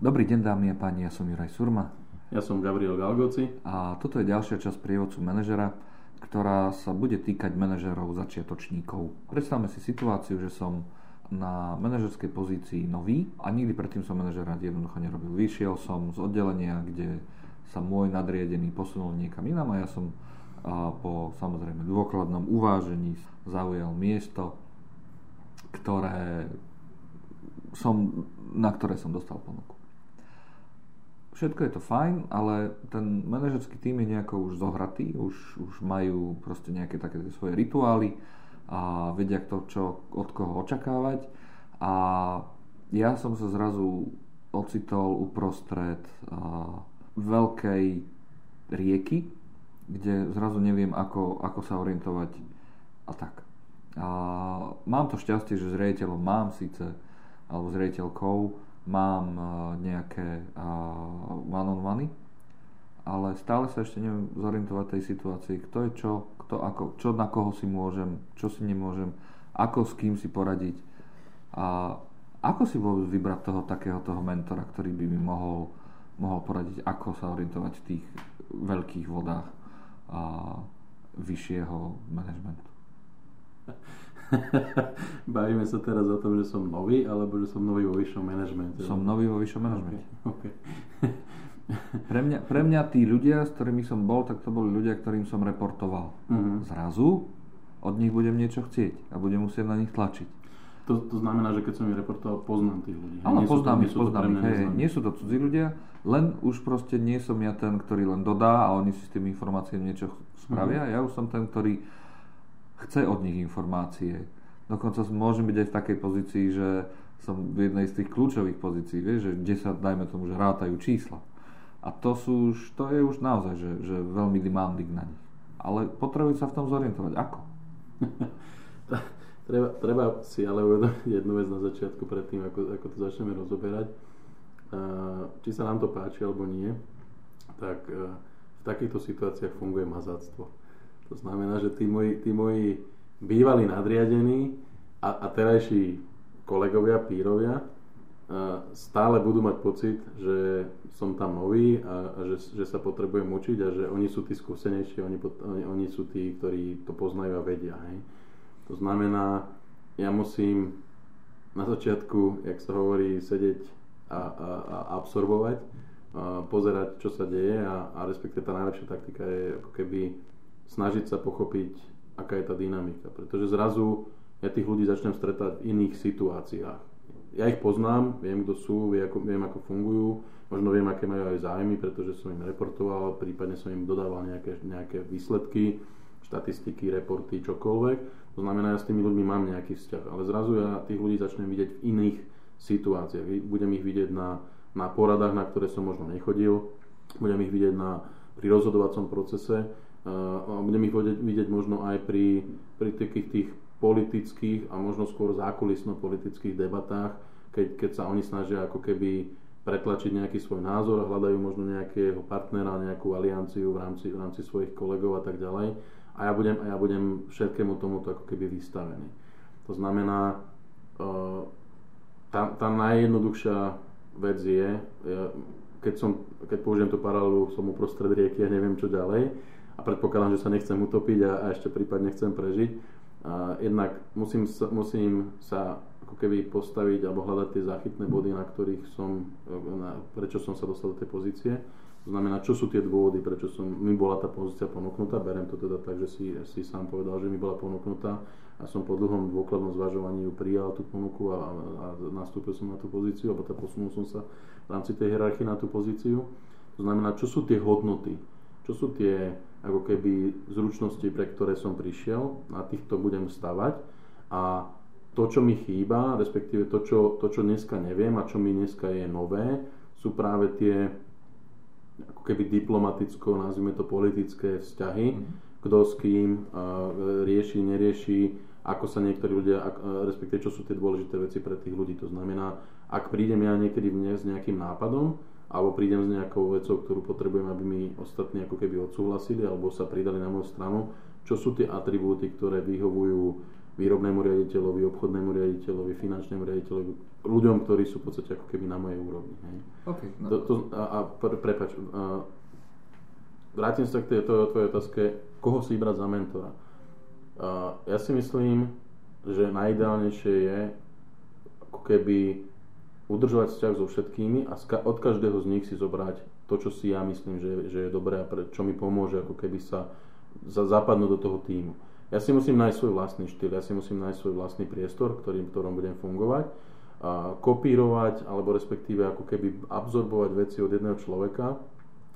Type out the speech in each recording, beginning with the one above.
Dobrý deň dámy a páni, ja som Juraj Surma. Ja som Gabriel Galgoci. A toto je ďalšia časť prievodcu manažera, ktorá sa bude týkať manažerov začiatočníkov. Predstavme si situáciu, že som na manažerskej pozícii nový a nikdy predtým som manažera jednoducho nerobil. Vyšiel som z oddelenia, kde sa môj nadriedený posunul niekam inám a ja som a po samozrejme dôkladnom uvážení zaujal miesto, ktoré som, na ktoré som dostal ponuku. Všetko je to fajn, ale ten manažerský tým je nejako už zohratý, už, už majú proste nejaké také svoje rituály a vedia to, čo od koho očakávať. A ja som sa zrazu ocitol uprostred a, veľkej rieky, kde zrazu neviem, ako, ako sa orientovať a tak. A mám to šťastie, že s riaditeľom mám síce alebo s riaditeľkou mám uh, nejaké uh, one-on-one, ale stále sa ešte neviem zorientovať tej situácii, kto je čo, kto ako, čo na koho si môžem, čo si nemôžem, ako s kým si poradiť a ako si vôbec vybrať toho takého toho mentora, ktorý by mi mohol, mohol poradiť, ako sa orientovať v tých veľkých vodách a vyššieho manažmentu. Bavíme sa teraz o tom, že som nový, alebo že som nový vo vyššom manažmente. Som nový vo vyššom manažmente. Okay. Okay. pre, mňa, pre mňa tí ľudia, s ktorými som bol, tak to boli ľudia, ktorým som reportoval. Uh-huh. Zrazu od nich budem niečo chcieť a budem musieť na nich tlačiť. To, to znamená, že keď som ich reportoval, poznám tých ľudí. Áno, poznám ich, poznám ich. Hej, nie sú to cudzí ľudia, len už proste nie som ja ten, ktorý len dodá a oni si s tými informáciami niečo spravia. Uh-huh. Ja už som ten, ktorý chce od nich informácie. Dokonca môžem byť aj v takej pozícii, že som v jednej z tých kľúčových pozícií, vieš, že kde sa, dajme tomu, že rátajú čísla. A to sú už, to je už naozaj, že, že veľmi demanding na nich. Ale potrebujú sa v tom zorientovať. Ako? treba, treba si ale uvedomiť jednu vec na začiatku predtým, ako, ako to začneme rozoberať. či sa nám to páči alebo nie, tak v takýchto situáciách funguje mazáctvo. To znamená, že tí moji, tí moji bývalí nadriadení a, a terajší kolegovia, pírovia, stále budú mať pocit, že som tam nový a, a že, že sa potrebujem učiť a že oni sú tí skúsenejší, oni, oni, oni sú tí, ktorí to poznajú a vedia. Hej. To znamená, ja musím na začiatku, jak sa hovorí, sedieť a, a, a absorbovať, a pozerať, čo sa deje a, a respektive tá najlepšia taktika je ako keby snažiť sa pochopiť, aká je tá dynamika. Pretože zrazu ja tých ľudí začnem stretať v iných situáciách. Ja ich poznám, viem, kto sú, viem ako, fungujú, možno viem, aké majú aj zájmy, pretože som im reportoval, prípadne som im dodával nejaké, nejaké výsledky, štatistiky, reporty, čokoľvek. To znamená, ja s tými ľuďmi mám nejaký vzťah. Ale zrazu ja tých ľudí začnem vidieť v iných situáciách. Budem ich vidieť na, na poradách, na ktoré som možno nechodil, budem ich vidieť na, pri rozhodovacom procese, budem ich vidieť možno aj pri, pri takých tých politických a možno skôr zákulisno-politických debatách, keď, keď sa oni snažia ako keby pretlačiť nejaký svoj názor a hľadajú možno nejakého partnera, nejakú alianciu v rámci, v rámci svojich kolegov a tak ďalej. A ja budem, a ja budem všetkému tomuto ako keby vystavený. To znamená, tá, tá najjednoduchšia vec je, ja, keď, som, keď použijem tú paralelu, som uprostred rieky a neviem čo ďalej, a predpokladám, že sa nechcem utopiť a, a ešte prípadne chcem prežiť. A jednak musím sa, musím sa ako keby postaviť alebo hľadať tie záchytné body, na ktorých som, na, prečo som sa dostal do tej pozície. To znamená, čo sú tie dôvody, prečo som, mi bola tá pozícia ponúknutá. Berem to teda tak, že si, si sám povedal, že mi bola ponúknutá a som po dlhom dôkladnom zvažovaní ju prijal tú ponuku a, a, nastúpil som na tú pozíciu, alebo teda posunul som sa v rámci tej hierarchie na tú pozíciu. To znamená, čo sú tie hodnoty, čo sú tie ako keby zručnosti, pre ktoré som prišiel, na týchto budem stavať a to, čo mi chýba, respektíve to čo, to, čo dneska neviem a čo mi dneska je nové, sú práve tie ako keby diplomaticko, nazvime to politické vzťahy, mm. kto s kým uh, rieši, nerieši, ako sa niektorí ľudia, ak, uh, respektíve čo sú tie dôležité veci pre tých ľudí. To znamená, ak prídem ja niekedy s nejakým nápadom, alebo prídem s nejakou vecou, ktorú potrebujem, aby mi ostatní ako keby odsúhlasili alebo sa pridali na moju stranu, čo sú tie atribúty, ktoré vyhovujú výrobnému riaditeľovi, obchodnému riaditeľovi, finančnému riaditeľovi, ľuďom, ktorí sú v podstate ako keby na mojej úrovni. Hej. Okay, no. to, to, a, a pre, prepač, a, vrátim sa k tej tvojej otázke, koho si vybrať za mentora. A, ja si myslím, že najideálnejšie je ako keby udržovať vzťah so všetkými a od každého z nich si zobrať to, čo si ja myslím, že, že je dobré a pre, čo mi pomôže ako keby sa za, zapadnúť do toho týmu. Ja si musím nájsť svoj vlastný štýl, ja si musím nájsť svoj vlastný priestor, ktorým, ktorom budem fungovať, a kopírovať alebo respektíve ako keby absorbovať veci od jedného človeka,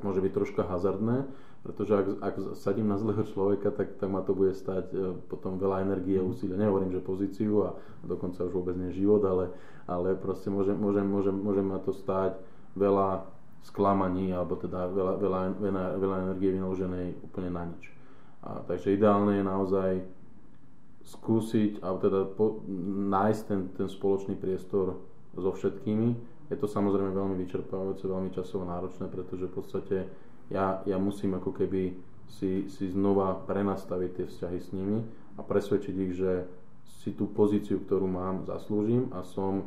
môže byť troška hazardné, pretože ak, ak sadím na zlého človeka, tak, tak ma to bude stať e, potom veľa energie a úsilia. Nehovorím, že pozíciu a dokonca už vôbec nie život, ale, ale proste môže, môže, môže, môže ma to stať veľa sklamaní alebo teda veľa, veľa, veľa, veľa energie vynaloženej úplne na nič. A, takže ideálne je naozaj skúsiť, alebo teda po, nájsť ten, ten spoločný priestor so všetkými. Je to samozrejme veľmi vyčerpávajúce, veľmi časovo náročné, pretože v podstate ja, ja musím ako keby si, si znova prenastaviť tie vzťahy s nimi a presvedčiť ich, že si tú pozíciu, ktorú mám, zaslúžim a som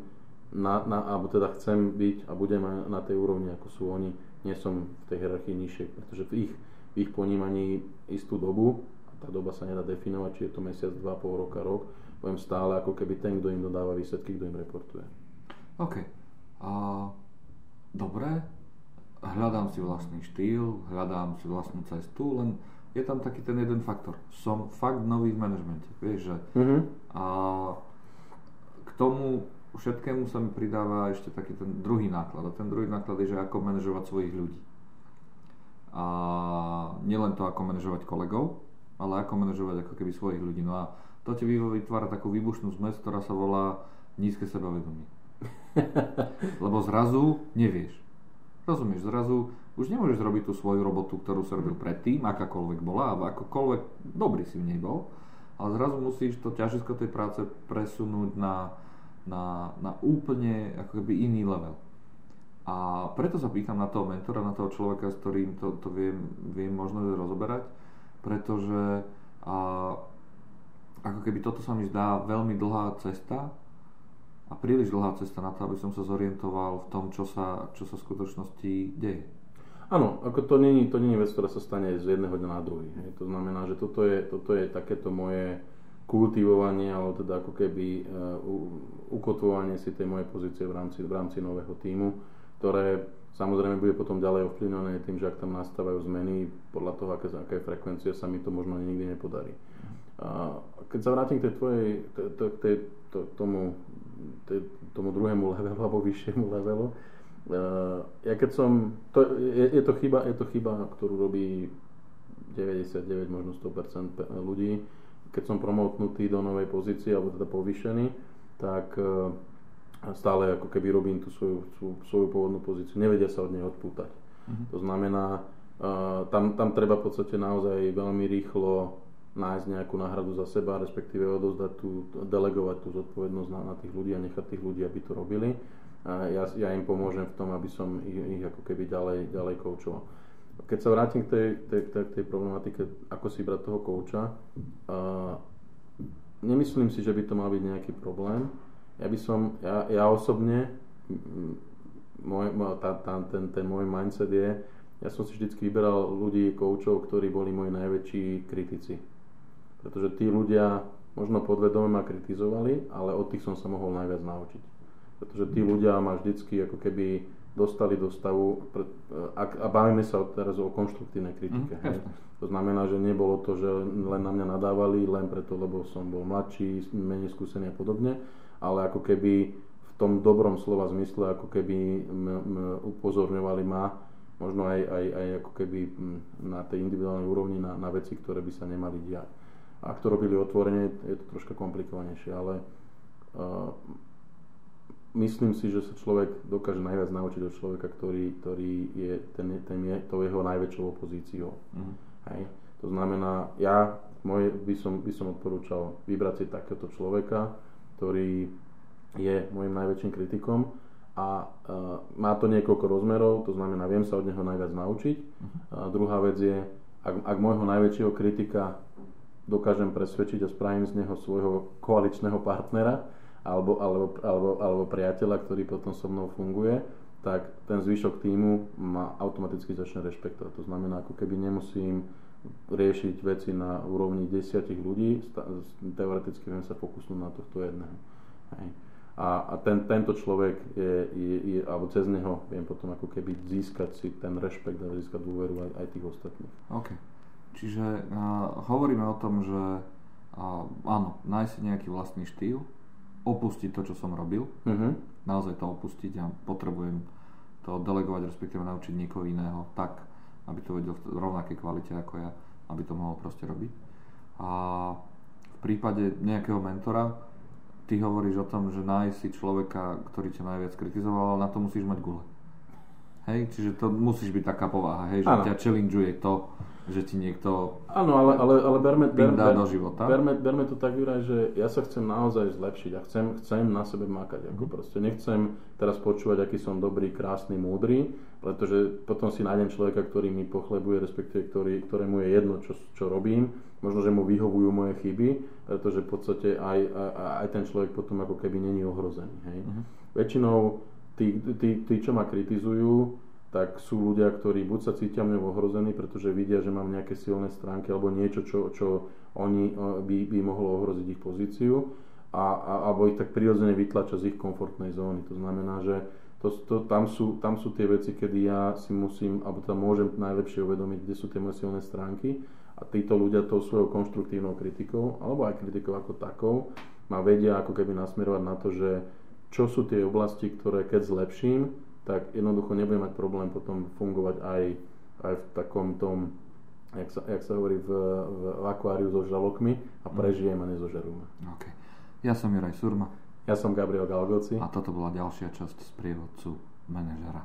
na, na, alebo teda chcem byť a budem na tej úrovni, ako sú oni, nie som v tej hierarchii nižšie, pretože v ich, v ich ponímaní istú dobu, a tá doba sa nedá definovať, či je to mesiac, dva, pol roka, rok, poviem stále ako keby ten, kto im dodáva výsledky, kto im reportuje. OK. Uh, dobre, hľadám si vlastný štýl, hľadám si vlastnú cestu, len je tam taký ten jeden faktor. Som fakt nový v manažmente. Vieš, že uh-huh. a k tomu všetkému sa mi pridáva ešte taký ten druhý náklad. A ten druhý náklad je, že ako manažovať svojich ľudí. A nielen to, ako manažovať kolegov, ale ako manažovať ako keby svojich ľudí. No a to ti vytvára takú výbušnú zmes, ktorá sa volá nízke sebavedomie. Lebo zrazu nevieš. Rozumieš, zrazu už nemôžeš robiť tú svoju robotu, ktorú si robil predtým, akákoľvek bola, alebo akokoľvek dobrý si v nej bol, ale zrazu musíš to ťažisko tej práce presunúť na na, na úplne ako keby iný level. A preto sa pýtam na toho mentora, na toho človeka, s ktorým to, to viem, viem možno rozoberať, pretože a, ako keby toto sa mi zdá veľmi dlhá cesta a príliš dlhá cesta na to, aby som sa zorientoval v tom, čo sa, čo sa v skutočnosti deje. Áno, ako to není, to není vec, ktorá sa stane z jedného dňa na druhý. Hej. To znamená, že toto je, toto je takéto moje kultivovanie, alebo teda ako keby uh, ukotvovanie si tej mojej pozície v rámci, v rámci nového týmu, ktoré samozrejme bude potom ďalej ovplyvnené tým, že ak tam nastávajú zmeny, podľa toho, aká je frekvencia, sa mi to možno nikdy nepodarí. A keď sa vrátim k tej tvojej, k tomu, tomu druhému levelu alebo vyššiemu levelu, uh, ja keď som, to, je, je, to chyba, je to chyba, ktorú robí 99, možno 100% ľudí, keď som promotnutý do novej pozície, alebo teda povýšený, tak e, stále ako keby robím tú svoju, svoju, pôvodnú pozíciu. Nevedia sa od nej odpútať. Uh-huh. To znamená, uh, tam, tam treba v podstate naozaj veľmi rýchlo nájsť nejakú náhradu za seba, respektíve odozdať tú, delegovať tú zodpovednosť na, na tých ľudí a nechať tých ľudí, aby to robili. Uh, ja, ja im pomôžem v tom, aby som ich, ich ako keby ďalej, ďalej koučoval. Keď sa vrátim k tej, tej, tej, tej problematike, ako si brať toho kouča, uh, nemyslím si, že by to mal byť nejaký problém. Ja by som, ja, ja osobne, môj, tá, tá, ten, ten môj mindset je, ja som si vždy vyberal ľudí, koučov, ktorí boli moji najväčší kritici. Pretože tí ľudia možno podvedome ma kritizovali, ale od tých som sa mohol najviac naučiť. Pretože tí ľudia ma vždycky ako keby dostali do stavu, a bavíme sa teraz o konštruktívnej kritike. Mm, hej. To znamená, že nebolo to, že len na mňa nadávali, len preto, lebo som bol mladší, menej skúsený a podobne, ale ako keby v tom dobrom slova zmysle, ako keby m, m, upozorňovali ma, možno aj, aj, aj ako keby na tej individuálnej úrovni na, na veci, ktoré by sa nemali diať. Ak to robili otvorene, je to troška komplikovanejšie, ale uh, myslím si, že sa človek dokáže najviac naučiť od človeka, ktorý, ktorý je, ten, ten je to jeho najväčšou opozíciou. Mm. Hej. To znamená, ja moje, by, som, by som odporúčal vybrať si takéto človeka, ktorý je môjim najväčším kritikom a uh, má to niekoľko rozmerov, to znamená, viem sa od neho najviac naučiť. Uh-huh. A druhá vec je, ak, ak môjho najväčšieho kritika dokážem presvedčiť a spravím z neho svojho koaličného partnera alebo, alebo, alebo, alebo priateľa, ktorý potom so mnou funguje, tak ten zvyšok týmu ma automaticky začne rešpektovať. To znamená, ako keby nemusím riešiť veci na úrovni desiatich ľudí, teoreticky viem sa fokusnúť na tohto jedného. Hej. A, a ten, tento človek je, je, je, alebo cez neho viem potom ako keby získať si ten rešpekt a získať dôveru aj, aj tých ostatných. OK. Čiže uh, hovoríme o tom, že uh, áno, nájsť si nejaký vlastný štýl, opustiť to, čo som robil, uh-huh. naozaj to opustiť a potrebujem to delegovať, respektíve naučiť niekoho iného tak, aby to vedel v rovnakej kvalite ako ja, aby to mohol proste robiť. A v prípade nejakého mentora, ty hovoríš o tom, že nájsť si človeka, ktorý ťa najviac kritizoval, ale na to musíš mať gule. Hej, čiže to musíš byť taká povaha, hej, že ano. ťa challengeuje to, že ti niekto Áno, ale, ale, ale berme, berme, ber, do života. Berme, berme to tak, Juraj, že ja sa chcem naozaj zlepšiť a chcem, chcem na sebe makať. Ako mhm. proste nechcem teraz počúvať, aký som dobrý, krásny, múdry, pretože potom si nájdem človeka, ktorý mi pochlebuje, respektíve ktorý, ktorému je jedno, čo, čo robím. Možno, že mu vyhovujú moje chyby, pretože v podstate aj, aj, aj ten človek potom ako keby není ohrozený. Hej. Uh-huh. Väčšinou tí, tí, tí, čo ma kritizujú, tak sú ľudia, ktorí buď sa cítia mňou ohrození, pretože vidia, že mám nejaké silné stránky alebo niečo, čo, čo oni by, by mohlo ohroziť ich pozíciu a, a, alebo ich tak prirodzene vytlača z ich komfortnej zóny. To znamená, že to, to, tam, sú, tam sú tie veci, kedy ja si musím, alebo tam môžem najlepšie uvedomiť, kde sú tie moje silné stránky a títo ľudia tou svojou konštruktívnou kritikou, alebo aj kritikou ako takou, ma vedia ako keby nasmerovať na to, že čo sú tie oblasti, ktoré keď zlepším, tak jednoducho nebudem mať problém potom fungovať aj, aj v takom tom, jak sa, jak sa hovorí, v, v, v akváriu so žalokmi a mhm. prežijem a nezožerú ma. Okay. Ja som Juraj Surma. Ja som Gabriel Galgoci. A toto bola ďalšia časť z prievodcu manažera.